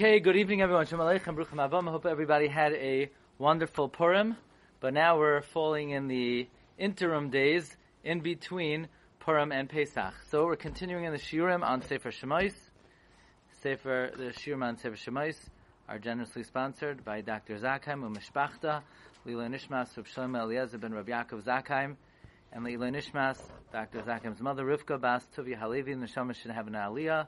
Okay, good evening, everyone. Shalom Aleichem, Bruchim Avam. I hope everybody had a wonderful Purim. But now we're falling in the interim days in between Purim and Pesach. So we're continuing in the Shiurim on Sefer Shemais. Sefer, the Shiurim on Sefer Shemais are generously sponsored by Dr. Zakheim Umeshpachta, Lila Nishmas, Reb Shlomo Eliezer ben Reb Yaakov Zakheim, and Lila Nishmas, Dr. Zakheim's mother, Rivka Bas Tuvi Halevi, and the should have an aliyah.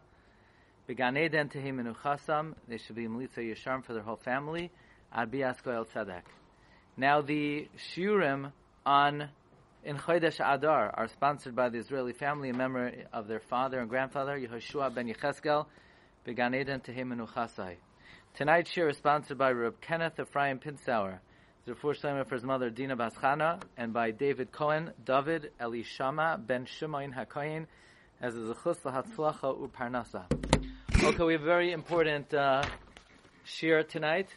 Began Eden Tehim Menuchasam, they should be Melitza Yesharm for their whole family. Ad Biasko El Tzedek. Now the Shiurim on in Chodesh Adar are sponsored by the Israeli family in memory of their father and grandfather, Yehoshua ben Yecheskel, Began Eden Tehim Menuchasai. Tonight's shir is sponsored by Reb Kenneth Ephraim Pinsauer, Zerfur Shlemer for his mother Dina Baschana, and by David Cohen, David Elishama ben Shimon HaKoyin, as a Zechus Lahatzlacha Uparnasa. Okay, we have a very important uh, shir tonight,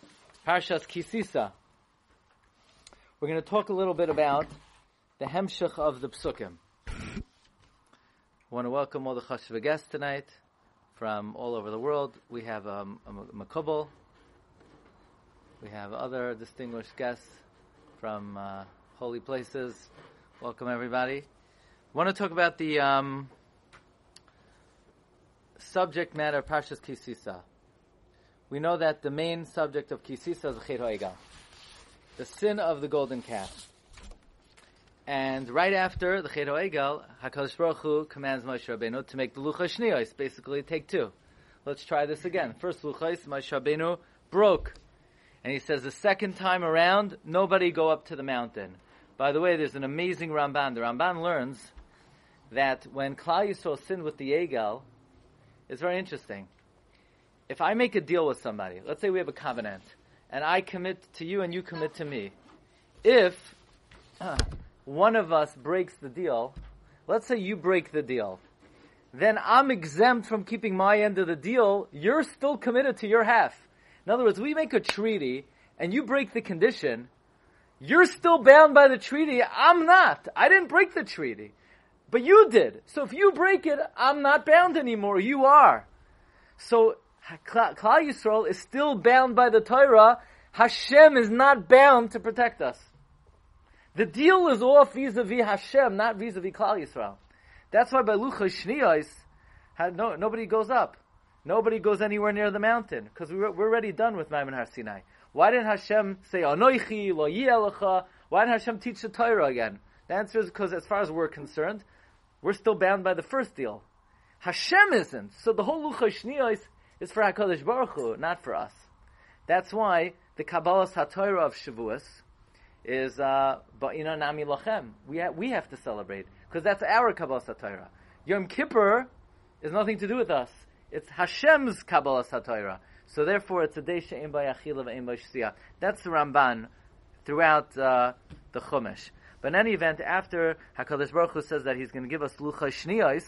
Parshas Kisisa. We're going to talk a little bit about the Hemshech of the Psukim. I want to welcome all the Chashiva guests tonight from all over the world. We have um, a Makubal. We have other distinguished guests from uh, holy places. Welcome, everybody. I want to talk about the um, subject matter of Parshas Kisisa. We know that the main subject of Kisisa is Ha'egal, the sin of the golden calf. And right after the Chet Ha'egal, HaKadosh Baruch Hu commands Moshe Rabbeinu to make the Luchas Shniyos, basically take two. Let's try this again. First Luchas, Moshe Rabbeinu broke. And he says the second time around, nobody go up to the mountain. By the way, there's an amazing Ramban. The Ramban learns that when Klal Yisrael sinned with the Egel, it's very interesting. If I make a deal with somebody, let's say we have a covenant, and I commit to you and you commit to me, if uh, one of us breaks the deal, let's say you break the deal, then I'm exempt from keeping my end of the deal. You're still committed to your half. In other words, we make a treaty and you break the condition, you're still bound by the treaty. I'm not. I didn't break the treaty. But you did. So if you break it, I'm not bound anymore. You are. So Klal Yisrael is still bound by the Torah. Hashem is not bound to protect us. The deal is off vis-a-vis Hashem, not vis-a-vis Klal Yisrael. That's why by Lucha Shniyos, no, nobody goes up. Nobody goes anywhere near the mountain because we're, we're already done with Ma'amad Har Sinai. Why didn't Hashem say Anoichi lo? Why didn't Hashem teach the Torah again? The answer is because, as far as we're concerned, we're still bound by the first deal. Hashem isn't. So the whole Lucha Shniyos is for Hakadosh Baruch Hu, not for us. That's why the Kabbalah HaTorah of Shavuos is uh, Ba'ina Nami Lachem. We we have to celebrate because that's our Kabbalah HaTorah. Yom Kippur is nothing to do with us. It's Hashem's Kabbalah Satira. So therefore, it's a day she'im b'yachila v'im b'shsiyah. That's the Ramban throughout uh, the Chumash. But in any event, after Hakadosh Baruch Hu says that He's going to give us lucha shniyos,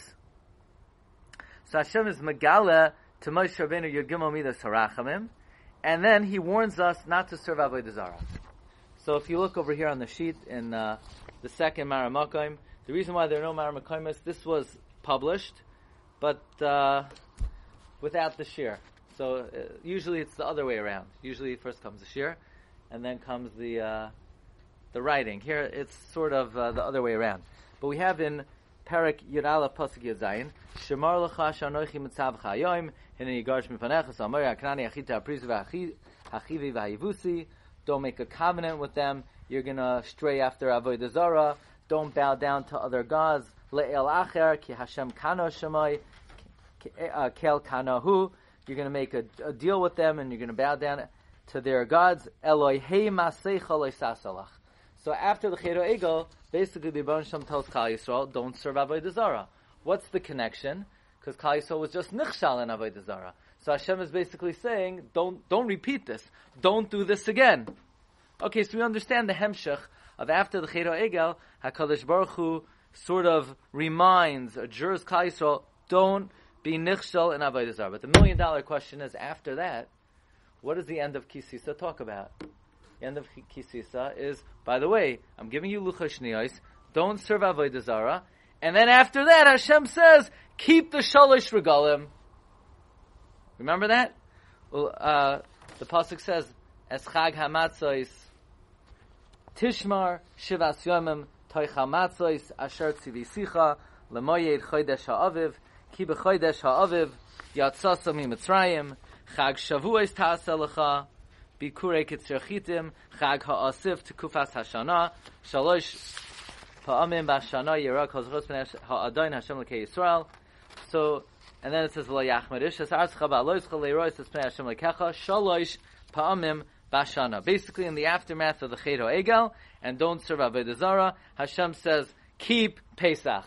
so Hashem is megala to Moshe Rabbeinu Yud Gimel Midas Harachamim, and then He warns us not to serve Avodah Zarah. So if you look over here on the sheet in uh, the second Maramakim, the reason why there are no Maramakim is this was published, but uh, without the shear. So uh, usually it's the other way around. Usually first comes the shear, and then comes the uh, the writing. Here it's sort of uh, the other way around. But we have in Parak Yirala Pasuk Yazayin, Shemar Lecha Shanoichi Mitzavcha Hayoim, Hine Yigarsh Mipanecha Samar Yaknani Achita Apriz Hachivi Vahivusi. Don't make a covenant with them. You're gonna stray after Avodah Zarah. Don't bow down to other gods. Le'el Acher Ki Hashem Kano Shemai uh, kel kanahu. You're going to make a, a, deal with them, and you're going to bow down to their gods. Elohei maseicha So after the Chero Egel, basically the Rebbe Shem tells Klal Yisrael, don't serve Avodah Zarah. What's the connection? Because Klal Yisrael was just nichshal in Avodah Zarah. So Hashem is basically saying, don't, don't repeat this. Don't do this again. Okay, so we understand the hemshech of after the Chero Egel, HaKadosh Baruch Hu sort of reminds, adjures Klal Yisrael, don't be nichshal in avodah zarah. But the million dollar question is: after that, what does the end of kisisa talk about? The end of kisisa is, by the way, I'm giving you luchas Don't serve avodah zarah. And then after that, Hashem says, keep the shalish regalim. Remember that? uh, the pasuk says, "Es chag hamatzois tishmar shivas yomim toicha matzois asher tzivisicha lemoyed chodesh ha'aviv ki bechodesh ha'aviv yatzasa mi mitzrayim chag shavuos ta'aselecha bikurei kitzrachitim chag ha'asif tekufas hashana shalosh pa'amim b'ashana yira kozchos ben ha'adayin Hashem l'kei Yisrael so and then it says lo yachmerish es arz chaba lois chalerois es pnei Hashem l'kecha shalosh pa'amim bashana. Basically, in the aftermath of the Chet Egel, and don't serve Avodah Zarah, Hashem says, keep Pesach.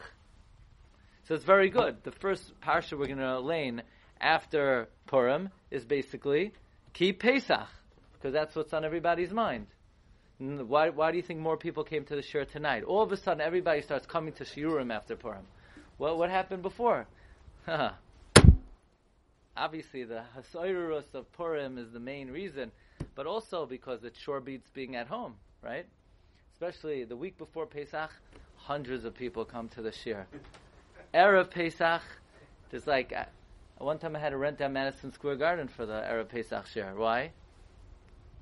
So it's very good. The first parsha we're going to lane after Purim is basically keep Pesach, because that's what's on everybody's mind. Why, why do you think more people came to the shir tonight? All of a sudden, everybody starts coming to shiurim after Purim. What happened before? Obviously, the hasoirus of Purim is the main reason but also because it sure beats being at home, right? Especially the week before Pesach, hundreds of people come to the shir. Erev Pesach, there's like, uh, one time I had to rent out Madison Square Garden for the Erev Pesach shir. Why?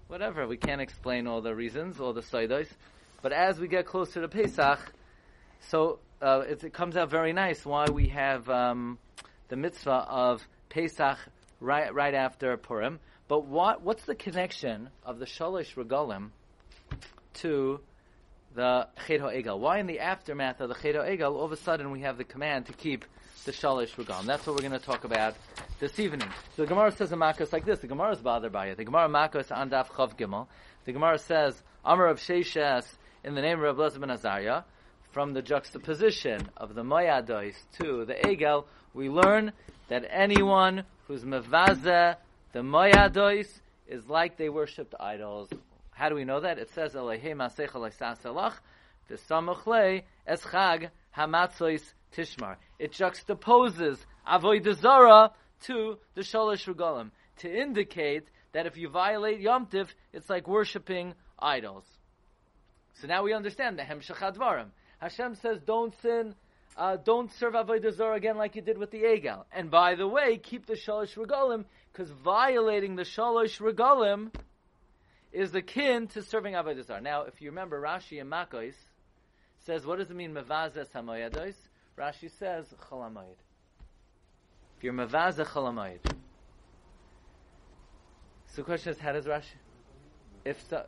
Whatever, we can't explain all the reasons, all the saidos. But as we get closer to Pesach, so uh, it, it, comes out very nice why we have um, the mitzvah of Pesach right right after Purim. But what what's the connection of the Shalish Regalim to the Chet Egel? Why in the aftermath of the Chet Egel, all of a sudden we have the command to keep the Shalosh Regalim? That's what we're going to talk about this evening. So the Gemara says in Makos like this. The Gemara is bothered by it. The Gemara Makos Andaf Chav Gimel. The Gemara says, Amr of Sheishes in the name of Rabbi ben Azariah, from the juxtaposition of the Moyadois to the Egel, we learn that anyone who's mevazeh the Moyadois is like they worshipped idols. How do we know that? It says, Elohei Masech Selach, V'samachle Eschag Hamatzois Tishmar. It juxtaposes Avodah Zarah to the Shalosh Regalim to indicate that if you violate Yom Tif, it's like worshipping idols. So now we understand the Hemshech Advarim. Hashem says, don't sin, uh, don't serve Avodah Zarah again like you did with the Egel. And by the way, keep the Shalosh Regalim because violating the shalosh regalim is akin to serving avodah zarah. Now, if you remember, Rashi and Makos says, what does it mean mevazes hamoyados? Rashi says chalamayid. If you're mevazeh chalamayid. So the question is, how does Rashi? If so,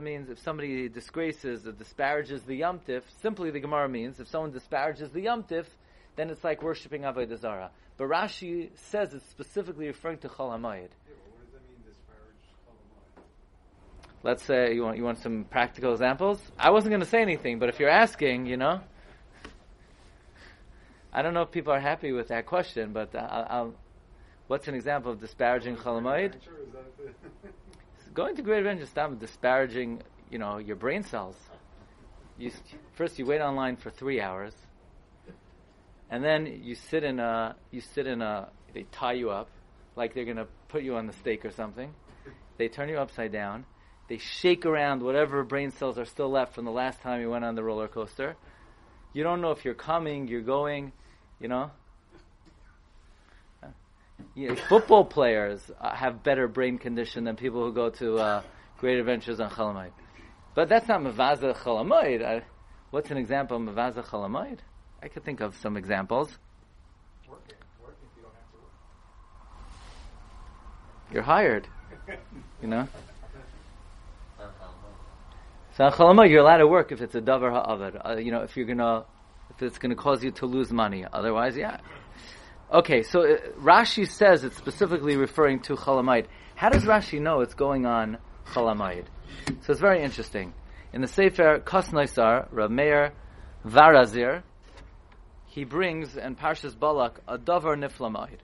means if somebody disgraces or disparages the yomtiv, simply the Gemara means if someone disparages the yomtiv, then it's like worshipping avodah zarah. But Rashi says it's specifically referring to Chol HaMayid. Let's say you want you want some practical examples. I wasn't going to say anything, but if you're asking, you know, I don't know if people are happy with that question, but I'll, I'll, what's an example of disparaging Chalamayid? Going to Great Adventure stop disparaging, you know, your brain cells. You, first, you wait online for three hours and then you sit in a you sit in a they tie you up like they're gonna put you on the stake or something. They turn you upside down. They shake around whatever brain cells are still left from the last time you went on the roller coaster. You don't know if you're coming, you're going, you know. You know football players uh, have better brain condition than people who go to uh, Great Adventures on Chalamayid. But that's not Mavaza Chalamayid. What's an example of Mavaza Chalamayid? I could think of some examples. you are hired. You know? So chalama, you're allowed to work if it's a davar ha'avad. Uh, you know, if you're gonna, if it's gonna cause you to lose money. Otherwise, yeah. Okay, so uh, Rashi says it's specifically referring to chalamayid. How does Rashi know it's going on chalamayid? So it's very interesting. In the Sefer Kos Naisar, Rav Meir Varazir, he brings in Parshas Balak a davar niflamoid.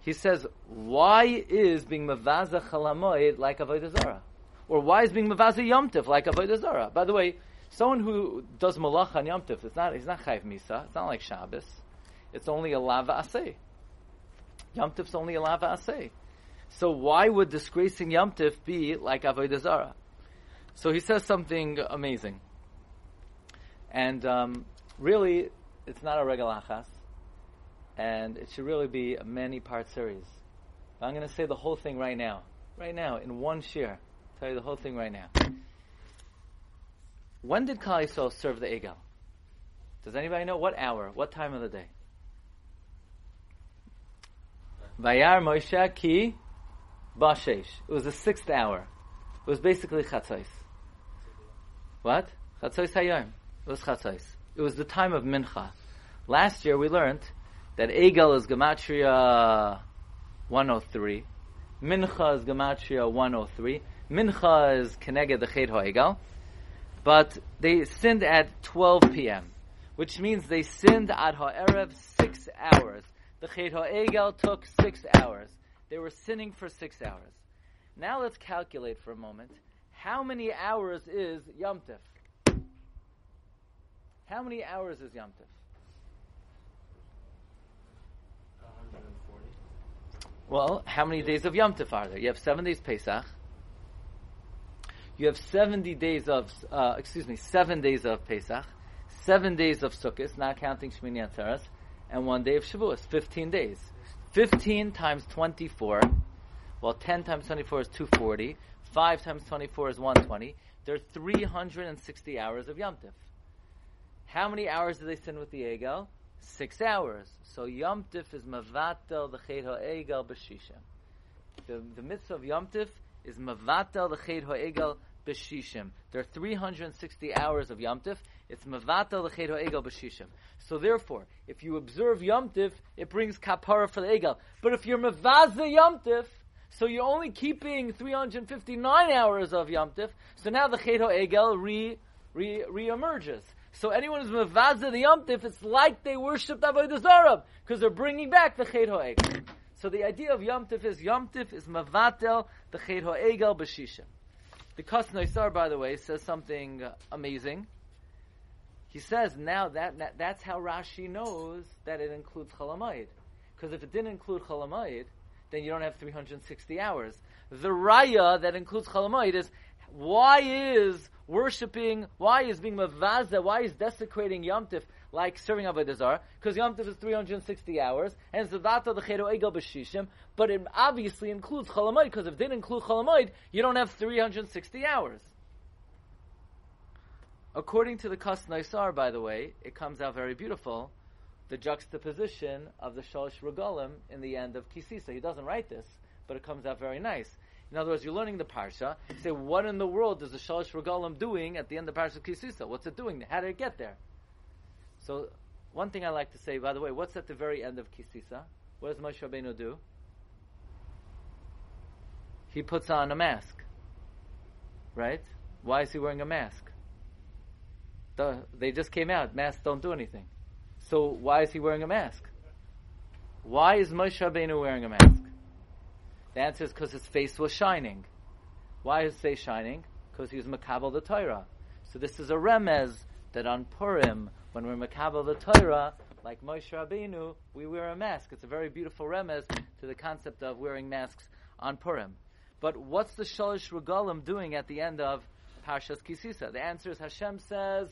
He says, why is being mavaza chalamoid like avodah zarah, or why is being mavaza yomtiv like avodah zarah? By the way, someone who does malach on Yom yomtiv, it's not, he's not chayv misa. It's not like Shabbos. It's only a lava asay. Yomtiv's only a lava asay. So why would disgracing Yom yomtiv be like avodah zarah? So he says something amazing, and um, really it's not a regal achas, and it should really be a many part series. I'm going to say the whole thing right now. Right now, in one shir. Tell you the whole thing right now. When did Klal Yisrael serve the Egel? Does anybody know what hour? What time of the day? Vayar Moshe ki bashesh. It was the sixth hour. It was basically chatzos. What? Chatzos hayom. It was chatzos. It was the time of mincha. Last year we learned that Egel is gematria 103. Mincha is gematria 103. Mincha is keneged the chet ha'egel. But they sinned at 12 p.m., which means they sinned at ha'erev six hours. The chet ha'egel took six hours. They were sinning for six hours. Now let's calculate for a moment. How many hours is Yom Tif? How many hours is Yom Tif? Well, how many days of Yom Tif are there? You have seven days Pesach. You have 70 days of, uh, excuse me, seven days of Pesach, seven days of Sukkot, not counting Shmini Atzeres, and one day of Shavuos, 15 days. 15 times 24, well, 10 times 24 is 240, 5 times 24 is 120. There are 360 hours of Yom Tif. How many hours do they spend with the Egel? Six hours. So Yom Tif is Mavatel the Chet HaEgel B'Shishim. The, the mitzvah of Yom Tif is Mavatel the Chet HaEgel B'Shishim. There are 360 hours of yomtiv. It's Mavatel the Chet HaEgel B'Shishim. So therefore, if you observe yomtiv, it brings kapara for the Egel. But if you're Mavaza Yom Tif, so you're only keeping 359 hours of yomtiv. So now the Chet HaEgel re, re, re-emerges. So anyone who's mevazah the Yom Tif, it's like they worshipped Avodah Zarah because they're bringing back the Chet Ha'egel. So the idea of yomtiv is yomtiv is mavatel the Chet Ha'egel b'shishim. The Kos by the way, says something amazing. He says now that, that, that's how Rashi knows that it includes Chalamayid. Because if it didn't include Chalamayid, then you don't have 360 hours. The Raya that includes Chalamayid is why is worshipping, why is being mavaza, why is desecrating Yom Tif like serving Avodah Zarah? Because Yom Tif is 360 hours, and Zavata the Chedo Egel B'Shishim, but it obviously includes Cholamoid, because if it didn't include Cholamoid, you don't have 360 hours. According to the Kas Naisar, by the way, it comes out very beautiful, the juxtaposition of the Shalosh Regalim in the end of Kisisa. He doesn't write this, but it comes out very nice. In other words, you're learning the parsha. Say, what in the world is the Shalosh Regalim doing at the end of parsha Kisisa? What's it doing? How did it get there? So, one thing I like to say, by the way, what's at the very end of Kisisa? What does Moshe Rabbeinu do? He puts on a mask. Right? Why is he wearing a mask? The, they just came out. Masks don't do anything. So why is he wearing a mask? Why is Moshe Rabbeinu wearing a mask? The answer is because his face was shining. Why is his face shining? Because he was Makabal the Torah. So this is a remez that on Purim, when we're Makabal the Torah, like Moshe Rabbeinu, we wear a mask. It's a very beautiful remez to the concept of wearing masks on Purim. But what's the Shalish Regalim doing at the end of Parshas Kisisa? The answer is Hashem says,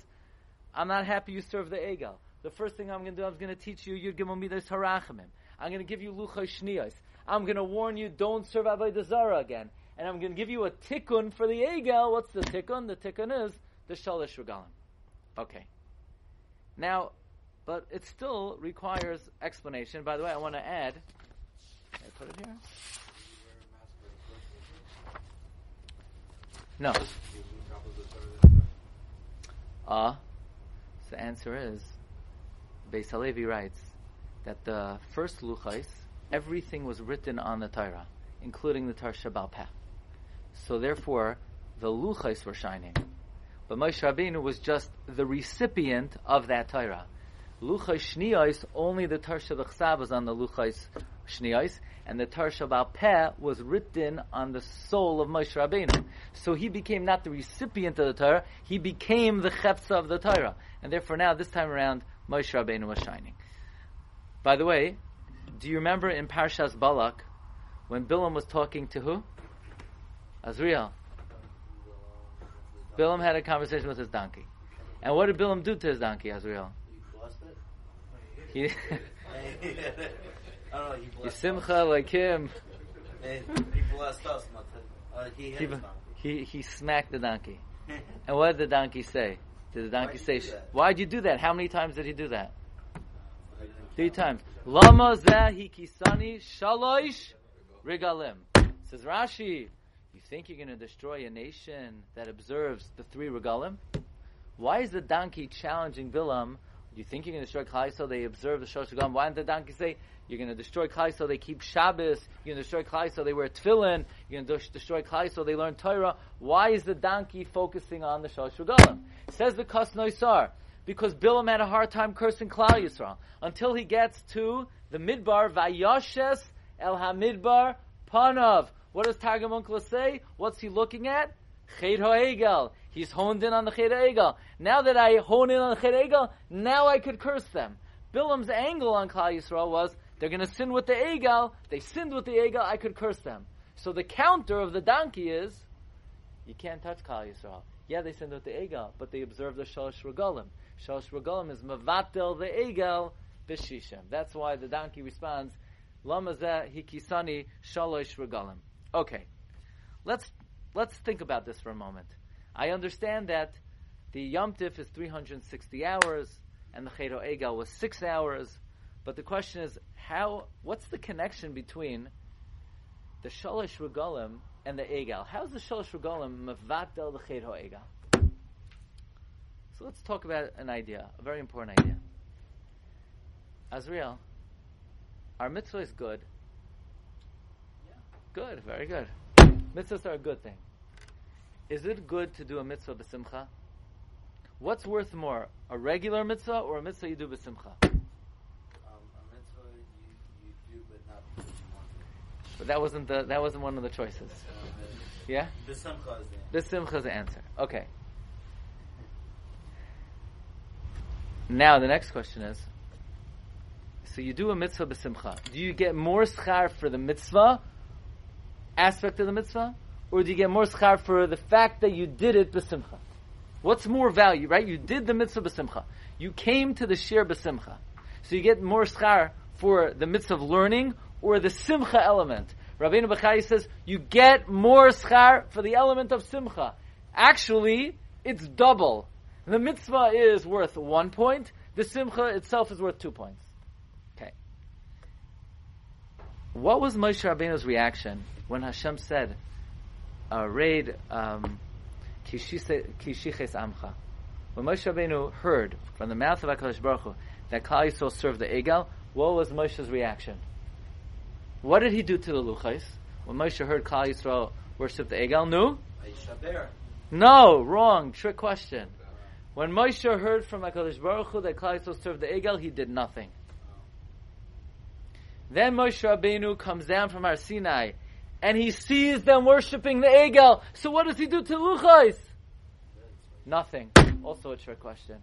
I'm not happy you serve the Egel. The first thing I'm going to do, I'm going to teach you Yud Gimel Midas Harachimim. I'm going to give you Lucha Shniyos. I'm going to warn you, don't serve Avodah Zarah again. And I'm going to give you a tikkun for the Egel. What's the tikkun? The tikkun is the Shalish Regalim. Okay. Now, but it still requires explanation. By the way, I want to add. I put it here? No. Ah. Uh, so the answer is, Beis Halevi writes that the first luchais everything was written on the Torah, including the Shabbal Peh. So therefore, the luchais were shining. But Moshe Rabbeinu was just the recipient of that Torah. Luchais Shniyos, only the Torah Shabbat was on the Luchais Shniyos, and the Torah Shabbal Peh was written on the soul of Moshe Rabbeinu. So he became not the recipient of the Torah, he became the Chepsa of the Torah. And therefore now, this time around, Moshe Rabbeinu was shining. By the way, do you remember in Parshas Balak when Bilam was talking to who? Azriel. Bilam had a conversation with his donkey. And what did Bilam do to his donkey, Azriel? He Simcha like him. People ask us, uh, he hit People- his donkey. He he smacked the donkey. And what did the donkey say? Did the donkey Why'd say, "Why'd you do that? How many times did he do that?" Three times. Lama zahi kisani shalosh regalim. Says Rashi, you think you're going to destroy a nation that observes the three regalim? Why is the donkey challenging Bilam? You think you're going to destroy Klai so they observe the Shosh Regalim? Why didn't the donkey say you're going to destroy Klai so they keep Shabbos? You're going to destroy Klai so they wear tefillin? You're going to destroy Klai so they learn Torah? Why is the donkey focusing on the Shosh Regalim? Says the Kas Noisar because Bilam had a hard time cursing Klal Yisrael until he gets to the Midbar, Vayoshes El Hamidbar Panav. What does Targum Onkelos say? What's he looking at? Ched Ha'egel. He's honed in on the Ched Ha'egel. Now that I hone in on the Ched Ha'egel, now I could curse them. Bilam's angle on Klal Yisrael was they're going to sin with the Egel. They sinned with the Egel. I could curse them. So the counter of the donkey is you can't touch Klal Yisrael. Yeah, they sinned with the Egel, but they observe the Shalosh Regalim. Shalosh Regalim is Mavatel the Egel B'Shishem. That's why the donkey responds, Lamazeh Hikisani Shalosh Regalim. Okay, let's let's think about this for a moment. I understand that the Yom Tif is 360 hours, and the Chedo Egel was six hours. But the question is, how? What's the connection between the Shalosh Regalim and the Egel? How's the Shalosh Regalim mevatel the Chedo Egel? So let's talk about an idea, a very important idea. Azriel, our mitzvah is good. Good, very good. Mitzvahs are a good thing. Is it good to do a mitzvah b'simcha? What's worth more, a regular mitzvah or a mitzvah you do b'simcha? Um, a mitzvah you, you do, but not because you want to. But that wasn't the that wasn't one of the choices. Yeah, The simcha is the b'simcha is the answer. Okay. Now the next question is: So you do a mitzvah b'simcha. Do you get more schar for the mitzvah aspect of the mitzvah, or do you get more schar for the fact that you did it b'simcha? What's more value, right? You did the mitzvah b'simcha. You came to the shir b'simcha. So you get more schar for the mitzvah of learning or the simcha element. Rabbeinu Bachai says you get more schar for the element of simcha. Actually, it's double. The mitzvah is worth one point. The simcha itself is worth two points. Okay. What was Moshe Rabbeinu's reaction when Hashem said, uh, "Raid um, kishiches amcha"? When Moshe Rabbeinu heard from the mouth of Hakadosh Baruch Hu that Klal Yisrael served the Egel, what was Moshe's reaction? What did he do to the Luchais? When Moshe heard Klal Yisrael worship the Egel, no, no, wrong, trick question. When Moshe heard from Hakadosh Baruch Hu that Klal Yisrael served the Egel, he did nothing. Then Moshe Rabbeinu comes down from Har Sinai, and he sees them worshiping the Egel. So what does he do to Luchais? Nothing. Also a trick question.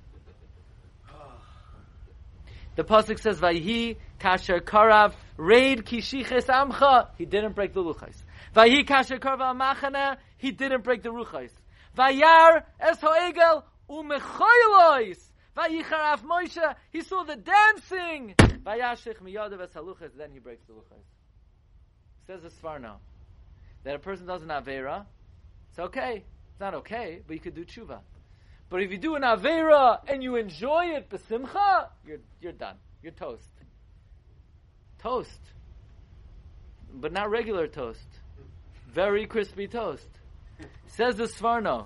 The pasuk says, "Vayhi kasher karav raid kishiches amcha." He didn't break the luchais. Vayhi kasher karav machana. He didn't break the ruchais. Vayar es hoegel umechaylois. Vayicharaf Moshe. He saw the dancing. Vayashich miyadav es. Then he breaks the luchais. Says the Sforno that a person does an avera. It's okay. It's not okay, but you could do tshuva. But if you do an avera and you enjoy it besimcha, you're you're done. You're toast. Toast, but not regular toast. Very crispy toast. Says the Sforno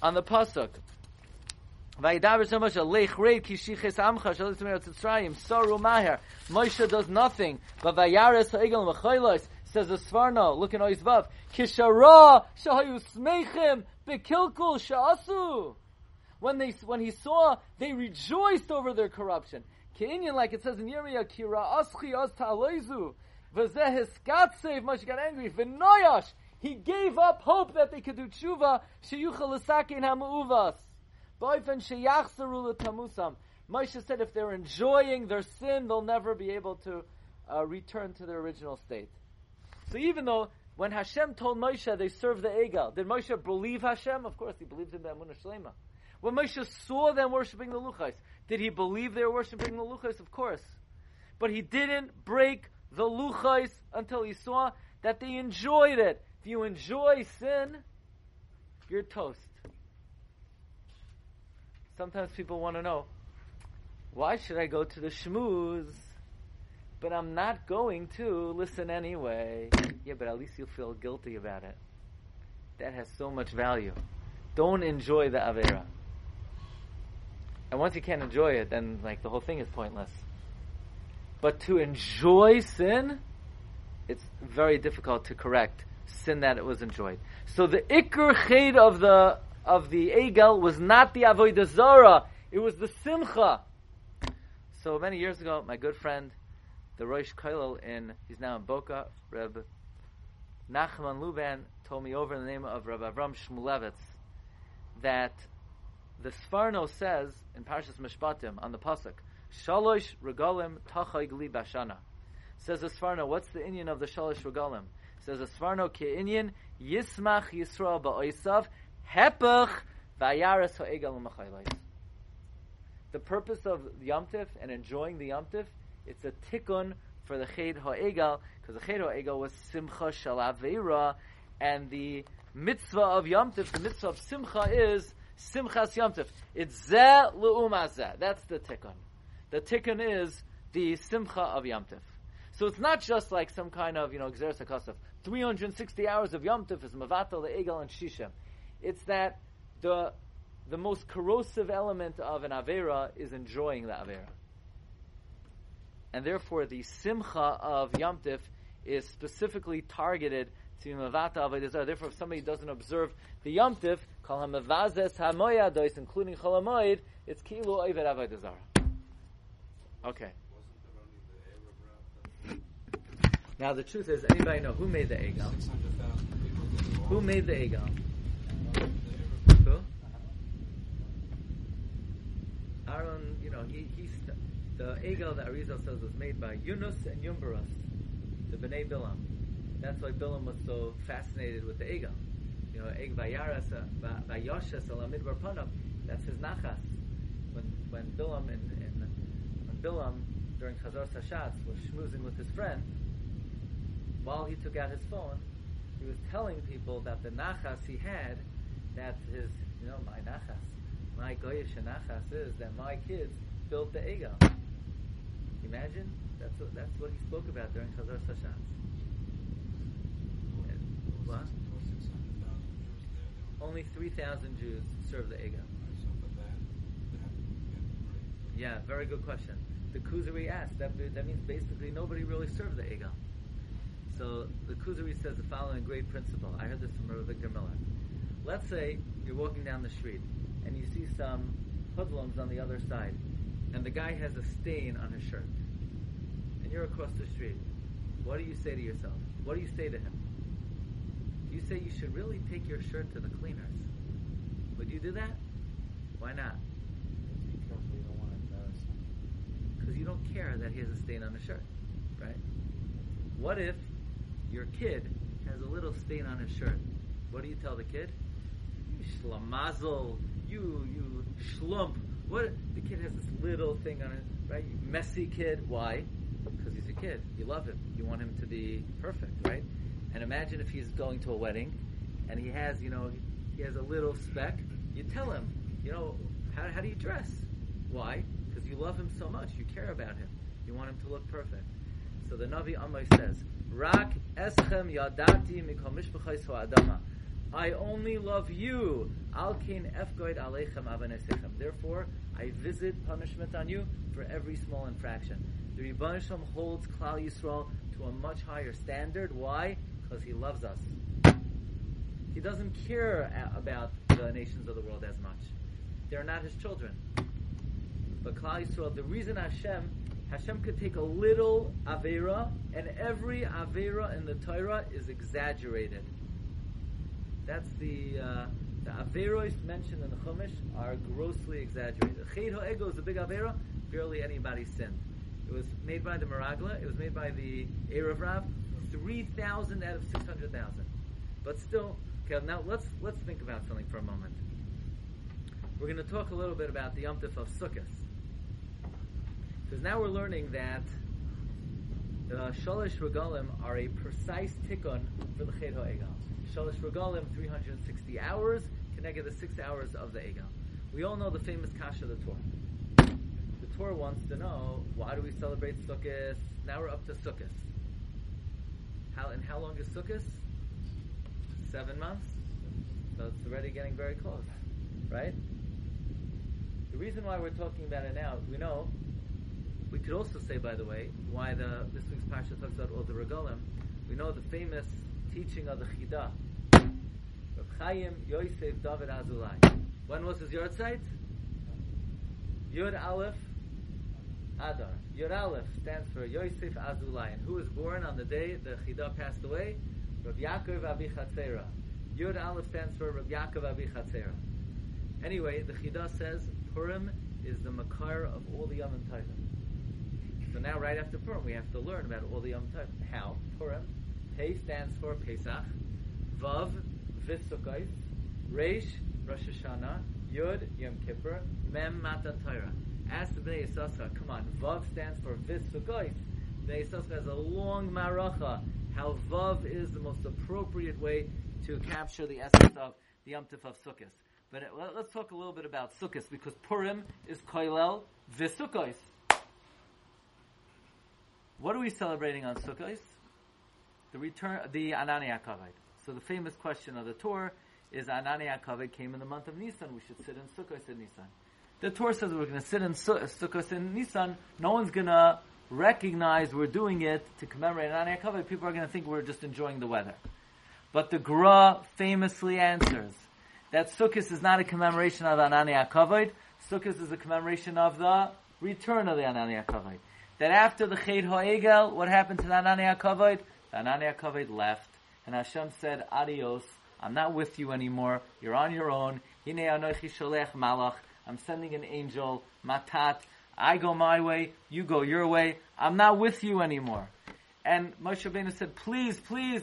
on the pasuk. Moshe does nothing, but vayares ha'egel mechaylos says the Sforno. Look in Oizvav. Kishara shahayu smeichim bekilkul sha'asu. When they when he saw, they rejoiced over their corruption. Ke'inyan, like it says in Yirmiyah, kira aschi as ta'aloizu. V'zeh hiskatsev, Moshe got angry. V'noyash, he gave up hope that they could do tshuva, sheyuchal l'sakein ha'mu'uvas. Moshe said if they're enjoying their sin, they'll never be able to uh, return to their original state. So even though when Hashem told Moshe they served the Egel, did Moshe believe Hashem? Of course, he believed in the Amunah Shlema. When Moshe saw them worshiping the Luchais, did he believe they were worshiping the Luchais? Of course. But he didn't break the Luchais until he saw that they enjoyed it. If you enjoy sin, you're toast. Sometimes people want to know, why should I go to the shmooze? But I'm not going to listen anyway. Yeah, but at least you'll feel guilty about it. That has so much value. Don't enjoy the Avera. And once you can't enjoy it, then like the whole thing is pointless. But to enjoy sin, it's very difficult to correct sin that it was enjoyed. So the ikr ched of the of the egel was not the avodah zara; it was the simcha. So many years ago, my good friend, the Rosh Koilel in he's now in Boca, Reb Nachman Luban told me over in the name of Rabbi Avram Shmulevitz that the Sforno says in Parshas Mishpatim on the pasuk, Shalosh regalim tachayg bashana. Says the what's the Indian of the Shalosh regalim? Says the Sforno ke Indian Yismach Yisrael ba'oisav ha'egal The purpose of Yom Tif and enjoying the Yom Tif, it's a tikkun for the Ched Ha'egal, because the Ched Ha'egal was Simcha Shalavera, and the mitzvah of Yom Tif, the mitzvah of Simcha is Simchas Yom Tif. It's Zeh Le'umazeh. That's the tikkun. The tikkun is the Simcha of Yom Tif. So it's not just like some kind of, you know, Xeris HaKosov. 360 hours of Yom Tif is Mavatal, the Egel, and Shishem. It's that the, the most corrosive element of an Avera is enjoying the Avera. And therefore, the Simcha of Yom Tif is specifically targeted to Mavata Avodah Therefore, if somebody doesn't observe the Yom Tif, call him Mavazes HaMoyados, including Cholamoid, it's Kilu Oived Avodah Okay. Now the truth is, anybody know who made the Egel? Who made the Egel? Aaron, you know, he, he st- the Egel that Arizal says was made by Yunus and Yumbaras, the Bnei Bilam. That's why Bilam was so fascinated with the Egel. You know, Eg Vayaras, Vayoshes, Alamidbar Panam. That's his nachas. When when Bilam and, and when Bilam during Chazar Sashatz was schmoozing with his friend, while he took out his phone, he was telling people that the nachas he had, that his, you know, my nachas, my goyish nachas is that my kids built the Egel. Imagine that's what, that's what he spoke about during Chazar Sashatz. What? Only 3,000 Jews serve the Egel. Yeah, very good question. The Kuzari asked, that, that means basically nobody really served the Egel. So the Kuzari says the following great principle. I heard this from Rabbi Victor Miller. Let's say you're walking down the street and you see some hoodlums on the other side, and the guy has a stain on his shirt, and you're across the street. What do you say to yourself? What do you say to him? You say you should really take your shirt to the cleaners. Would you do that? Why not? Because you don't care that he has a stain on his shirt, right? What if your kid has a little stain on his shirt? What do you tell the kid? Shlamazel, you you schlump. What? The kid has this little thing on it, right? Messy kid. Why? Because he's a kid. You love him. You want him to be perfect, right? And imagine if he's going to a wedding and he has, you know, he has a little speck. You tell him, you know, how, how do you dress? Why? Because you love him so much. You care about him. You want him to look perfect. So the Navi Amoy says, Rak eschem yadati mikol mishpachais adama. I only love you. Therefore, I visit punishment on you for every small infraction. The Rebbeinu holds Klal Yisrael to a much higher standard. Why? because he loves us. He doesn't care about the nations of the world as much. They're not his children. But Klal Yisrael, the reason Hashem, Hashem could take a little Avera, and every Avera in the Torah is exaggerated. That's the, uh, the Averos mentioned in the Chumash are grossly exaggerated. Ched Ha'ego is a big Avera, barely anybody sinned. It was made by the Meragla, it was made by the Erev Rav, 3,000 out of 600,000. But still, okay, now let's, let's think about something for a moment. We're going to talk a little bit about the Yom Tif of Sukkot. Because now we're learning that The Shalish Regalim are a precise tikkun for the Chet HaEgal. Shalosh Regalim, 360 hours, connected the six hours of the Egal. We all know the famous Kasha the Torah. The Torah wants to know why do we celebrate Sukkot? Now we're up to Sukkot. How and how long is Sukkot? Seven months. So it's already getting very close, right? The reason why we're talking about it now, we know. We could also say, by the way, why the this week's parsha talks about all the regalim. We know the famous teaching of the Chida. Reb Chaim Yosef David Azulai. When was his yahrzeit? Yud Aleph Adar. Yud Aleph stands for Yosef Azulai. And who was born on the day the Chida passed away? Rav Yaakov Abi Chatzera. Yud Aleph stands for Rav Yaakov Abi Chatzera. Anyway, the Chida says Purim is the makar of all the Yom Tovim. So now, right after Purim, we have to learn about all the Yom Tovim. How? Purim. Pei stands for Pesach. Vav, Visukais. Reish, Rosh Hashanah. Yud, Yom Kippur. Mem, Matan Torah. Ask the Bnei Yissaschar, come on, Vav stands for Visukais. Bnei Yissaschar has a long maracha. How Vav is the most appropriate way to capture the essence of the Yom Tov of Sukkot. But uh, let's talk a little bit about Sukkot because Purim is Koilel Visukos. What are we celebrating on Sukkot? The return, the Anani Akavod. So the famous question of the Torah is Anani Akavod came in the month of Nisan. We should sit in Sukkot in Nisan. The Torah says we're going to sit in Sukkot in Nisan. No one's going to recognize we're doing it to commemorate Anani Akavod. People are going to think we're just enjoying the weather. But the Gra famously answers that Sukkot is not a commemoration of Anani Akavod. Sukkot is a commemoration of the return of the Anani Akavod that after the Chet Ha'egel, what happened to the Anani HaKavod? The Anani HaKavod left, and Hashem said, adios, I'm not with you anymore, you're on your own, Hine anochi sholech malach, I'm sending an angel, matat, I go my way, you go your way, I'm not with you anymore. And Moshe Rabbeinu said, please, please,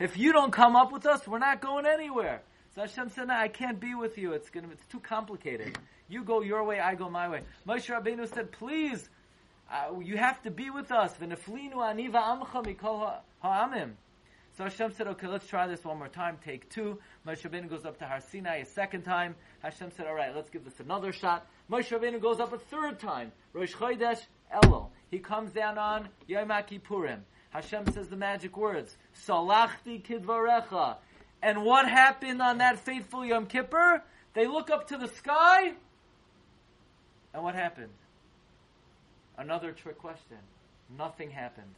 if you don't come up with us, we're not going anywhere. So Hashem said, no, I can't be with you. It's gonna, it's too complicated. You go your way, I go my way. Moshe Rabbeinu said, please, uh, you have to be with us. So Hashem said, okay, let's try this one more time. Take two. Moshe Rabbeinu goes up to Har Sinai a second time. Hashem said, all right, let's give this another shot. Moshe Rabbeinu goes up a third time. Rosh Chodesh Elul. He comes down on Yom Kippurim. Hashem says the magic words, Salachti kidvarecha. And what happened on that fateful Yom Kippur? They look up to the sky, and what happened? Another trick question. Nothing happened.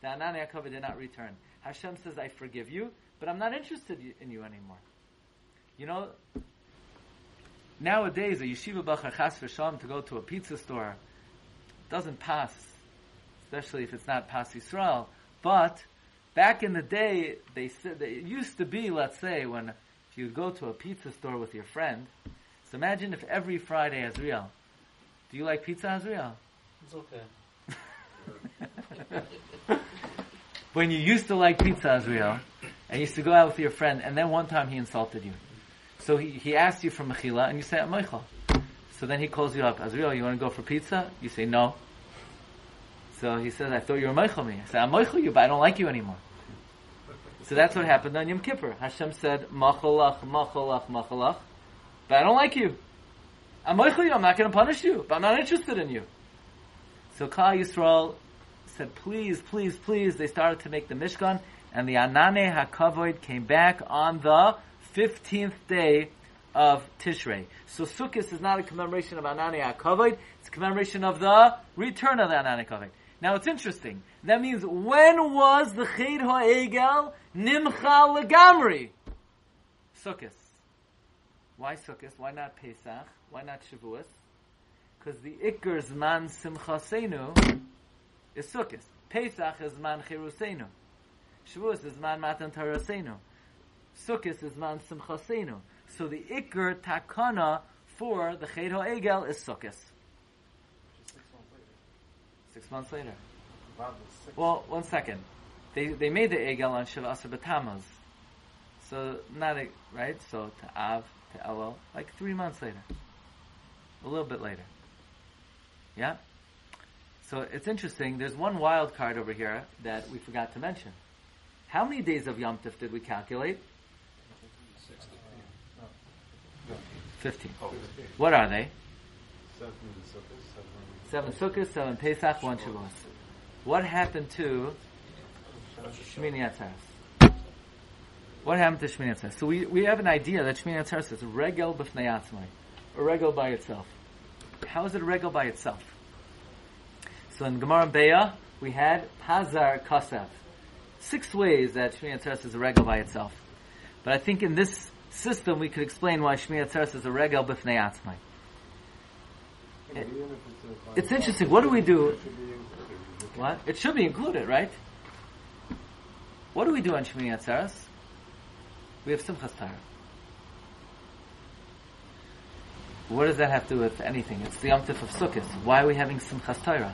The Anani Akava did not return. Hashem says, I forgive you, but I'm not interested in you anymore. You know, nowadays a yeshiva bachar chas v'sham to go to a pizza store doesn't pass, especially if it's not pas Yisrael. But back in the day, they said it used to be, let's say, when if you go to a pizza store with your friend. So imagine if every Friday, Azriel, do you like pizza, Azriel? It's okay. when you used to like pizza, Azriel, and you used to go out with your friend, and then one time he insulted you. So he, he asked you for mechila, and you say, Michael. So then he calls you up, Azriel, you want to go for pizza? You say, no. So he says, I thought you were Michael me. I said, I'm Michael you, but I don't like you anymore. So that's what happened on Yom Kippur. Hashem said, Machalach, Machalach, Machalach, but I don't like you. I'm I'm not going to punish you, but I'm not interested in you. So Klal Yisrael said, please, please, please. They started to make the Mishkan, and the Anane HaKavoid came back on the 15th day of Tishrei. So Sukkot is not a commemoration of Anane HaKavoid, it's a commemoration of the return of the Anane HaKavoid. Now it's interesting. That means when was the Chet HaEgel Nimcha Legamri? Sukkot. Why Sukkot? Why not Pesach? Why not Shavuos? Because the Iker Zman Simchasenu is Sukkot. Pesach is Zman Cherusenu. Shavuos is Zman Matan Tarasenu. Sukkot is Zman Simchasenu. So the Iker Takana for the Chet Egel is Sukkot. Six months later. Well, one second. They they made the Egel on Shiva Asar. So not a, right. So to Av to Elul, like three months later, a little bit later. Yeah. So it's interesting. There's one wild card over here that we forgot to mention. How many days of Yom Tif did we calculate? Fifteen. What are they? Seven Sukkot, seven Pesach, one Shavuos. What happened to Shmini Atzeres? What happened to Shmini Atzeres? So we, we have an idea that Shmini Atzeres is regel b'fnei atzmai, a regel by itself. How is it a regel by itself? So in Gemara Beya, we had Pazar Kasev. Six ways that Shmini Atzeres is a regal by itself. But I think in this system we could explain why Shmini Atzeres is a regal b'fnei atzmai. It- it's interesting. What do we do? What? It should be included, right? What do we do on Shmini Atzeres? We have Simchas Torah. What does that have to do with anything? It's the Yom Tif of Sukkot. Why are we having Simchas Torah?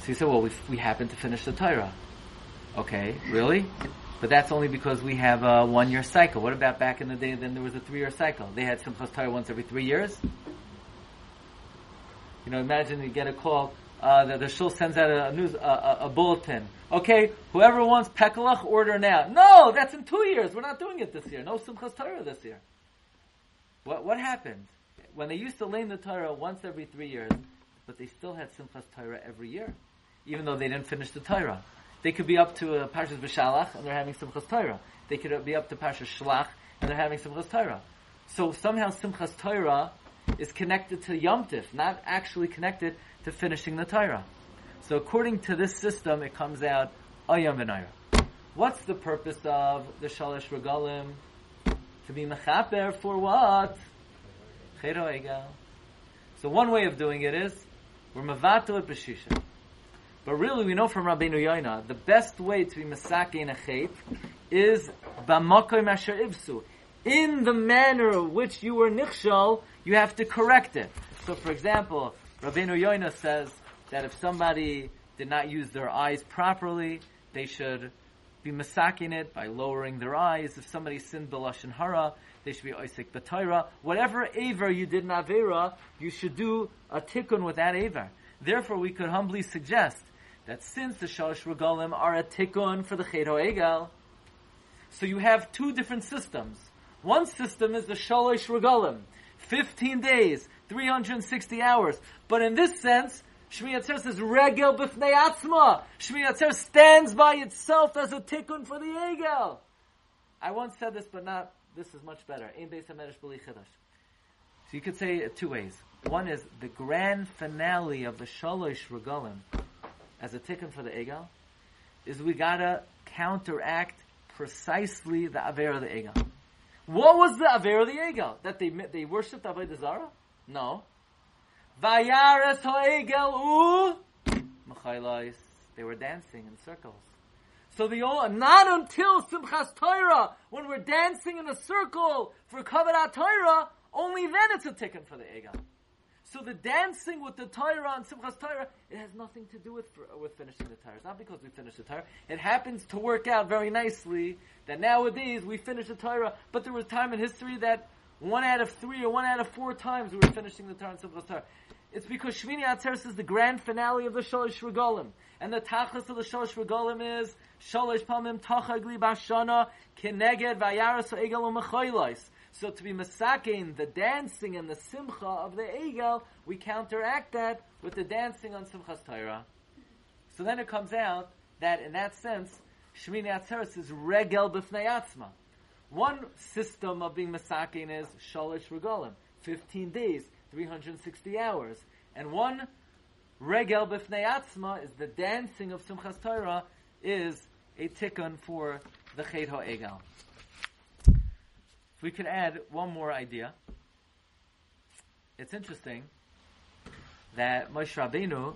So you say, well, we, we happen to finish the Torah. Okay, really? But that's only because we have a one-year cycle. What about back in the day? Then there was a three-year cycle. They had Simchas Torah once every three years. You know, imagine you get a call uh, that the shul sends out a news a, a, a bulletin. Okay, whoever wants pekalach, order now. No, that's in two years. We're not doing it this year. No Simchas Torah this year. What what happened when they used to lane the Torah once every three years, but they still had Simchas Torah every year, even though they didn't finish the Torah. They could be up to uh, Parshas B'Shalach and they're having Simchas Torah. They could be up to Parshas Shlach and they're having Simchas Torah. So somehow Simchas Torah is connected to Yom Tif, not actually connected to finishing the Torah. So according to this system, it comes out Ayam V'Naira. What's the purpose of the Shalosh Regalim? To be mechaper for what? So one way of doing it is we're mevato et b'shisha. But really, we know from Rabbeinu Yoina, the best way to be masake in a chet is b'makoy masher ibsu. In the manner of which you were nichshal, you have to correct it. So, for example, Rabbeinu Yoina says that if somebody did not use their eyes properly, they should be masaking it by lowering their eyes. If somebody sinned b'lashon hara, they should be oisik b'toira. Whatever aver you did in avera, you should do a tikkun with that aver. Therefore, we could humbly suggest that since the shalosh regalim are a tikkun for the chet egal, so you have two different systems. One system is the shalosh regalim, 15 days, 360 hours. But in this sense, Shmini Atzeres says regel b'fnei atzma. Shmini Atzeres stands by itself as a tikkun for the egel. I once said this, but not. This is much better. Ein beis hamedrash b'li chadash. So you could say it two ways. One is the grand finale of the shalosh regalim as a tikkun for the egel is we gotta counteract precisely the aver of the egel. What was the aver of the egel? That they they worshipped avodah zarah? No. They were dancing in circles. So the not until Simchas Torah, when we're dancing in a circle for Kavod Torah, only then it's a tikkun for the egel. So the dancing with the Torah and Simchas Torah, it has nothing to do with with finishing the Torah. It's not because we finished the Torah. It happens to work out very nicely that nowadays we finish the Torah, but there was time in history that one out of three or one out of four times we were finishing the Torah and Simchas Torah. It's because Shmini Atzeres is the grand finale of the Shalosh Regalim. And the tachlis of the Shalosh Regalim is Shalosh Pamim Tachagli Bashana Keneged Vayaras Egel U'Mechoylos. So to be masakin, the dancing and the simcha of the egel, we counteract that with the dancing on Simchas Torah. So then it comes out that in that sense, Shmini Atzeres is regel b'fnei atzma. One system of being masakin is Shalish regalim, 15 days, 360 hours. And one regel b'fnei atzma is the dancing of Simchas Torah is a tikkun for the chet ha'egel. If we could add one more idea, it's interesting that Moshe Rabbeinu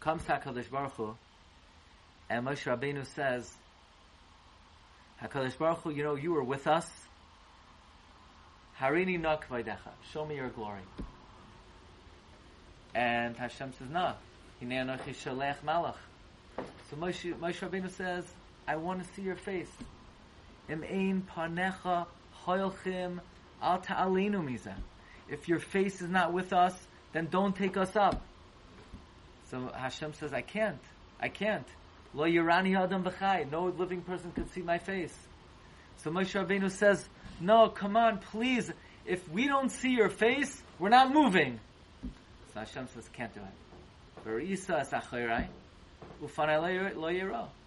comes to HaKadosh Baruch Hu, and Moshe Rabbeinu says, HaKadosh Baruch Hu, you know, you were with us. Harini nak vaydecha. Show me your glory. And Hashem says, no. Hinei anochi shalech malach. So Moshe, Rabbeinu says, I want to see your face. Im ein panecha hoilchim al ta'alinu mizah. If your face is not with us, then don't take us up. So Hashem says, I can't. I can't. Lo yirani adam v'chai. No living person could see my face. So Moshe Rabbeinu says, no, come on, please. If we don't see your face, we're not moving. So Hashem says, can't do it.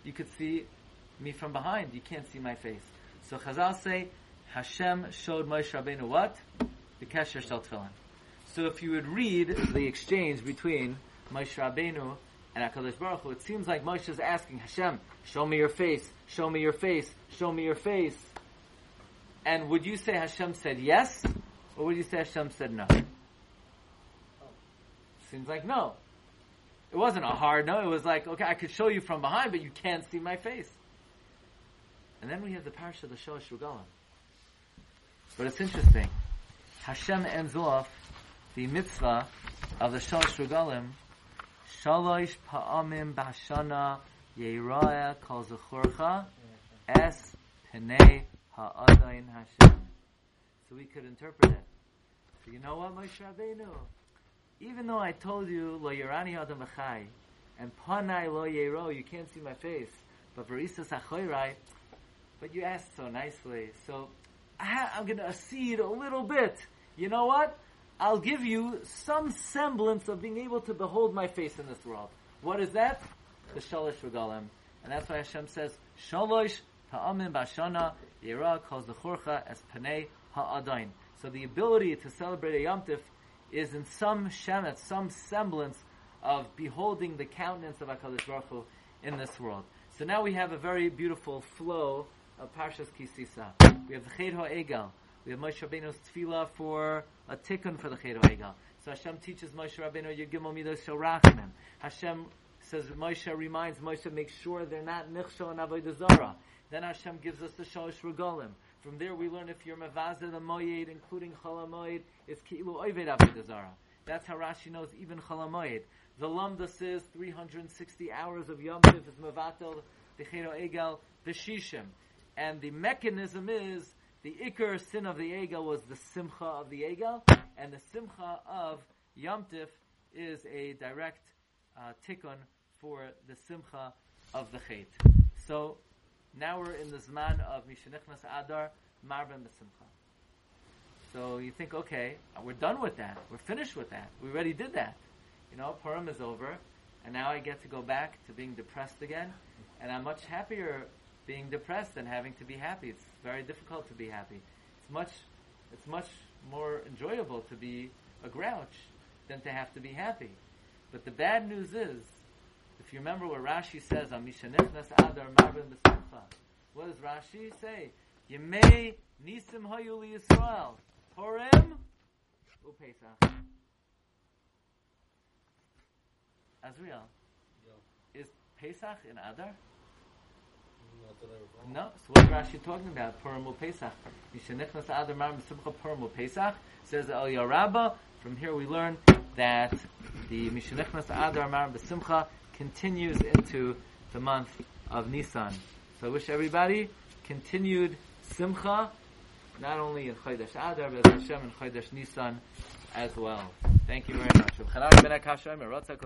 You could see me from behind. You can't see my face. So Chazal say, Hashem showed Moshe Rabbeinu what? The Kesher Shel Tefillin. So if you would read the exchange between Moshe Rabbeinu and HaKadosh Baruch Hu, it seems like Moshe is asking Hashem, show me your face, show me your face, show me your face. And would you say Hashem said yes? Or would you say Hashem said no? Seems like no. It wasn't a hard no. It was like, okay, I could show you from behind, but you can't see my face. And then we have the parasha of the Shalosh Regalim. But it's interesting. Hashem ends off the mitzvah of the Shalosh Regalim. Shalosh pa'amim b'hashana yeiraya kol zechorcha es penei ha'adayin Hashem. So we could interpret it. So you know what, Moshe Rabbeinu? Even though I told you lo yerani adam v'chai and panai lo yero, you can't see my face, but verisas achoirai, but you asked so nicely. So I, I'm going to accede a little bit. You know what? I'll give you some semblance of being able to behold my face in this world. What is that? The Shalosh Regalim. And that's why Hashem says, Shalosh Pa'amim Bashana Yera calls the Chorcha as Panei Ha'adain. So the ability to celebrate a Yom Tif is in some shemet, some semblance of beholding the countenance of HaKadosh Baruch Hu in this world. So now we have a very beautiful flow of Parshas Kisisa. We have the Ched HaEgal. We have Moshe Rabbeinu's tefillah for a tikkun for the Ched HaEgal. So Hashem teaches Moshe Rabbeinu Yegimel Midos Shel Rachamim. Hashem says Moshe reminds Moshe make sure they're not Nichshel and Avodah Zarah. Then Hashem gives us the Shalosh Regalim. From there we learn if you're Mavazah the Moyed, including Chol HaMoyed, it's Ki'ilu Oived Avodah Zarah. That's how Rashi knows even Chol HaMoyed. The Lambda says 360 hours of Yom Tov is Mavatel, the HaEgal, the Shishim. And the mechanism is the Iker sin of the Egel was the Simcha of the Egel, and the Simcha of Yom Tif is a direct uh, tikkun for the Simcha of the Chet. So now we're in the Zman of Mishanichnas Adar Marben B'Simcha. So you think, okay, we're done with that. We're finished with that. We already did that. You know, Purim is over, and now I get to go back to being depressed again, and I'm much happier being depressed than having to be happy. It's very difficult to be happy. It's much, it's much more enjoyable to be a grouch than to have to be happy. But the bad news is, if you remember what Rashi says on Mishanichnas Adar Marvin B'Simcha, what does Rashi say? Yemei Nisim Hayu Yisrael Purim Upesach. Azriel, is Pesach in Adar? No. So what Rashi talking about? Purim Pesach. Mishanichnas Adar Mar B'Simcha Purim Pesach says Elya Rabbah. From here we learn that the Mishanichnas Adar Mar B'Simcha continues into the month of Nisan. So I wish everybody continued Simcha, not only in Chodesh Adar, but Hashem in Chodesh Nisan as well. Thank you very much.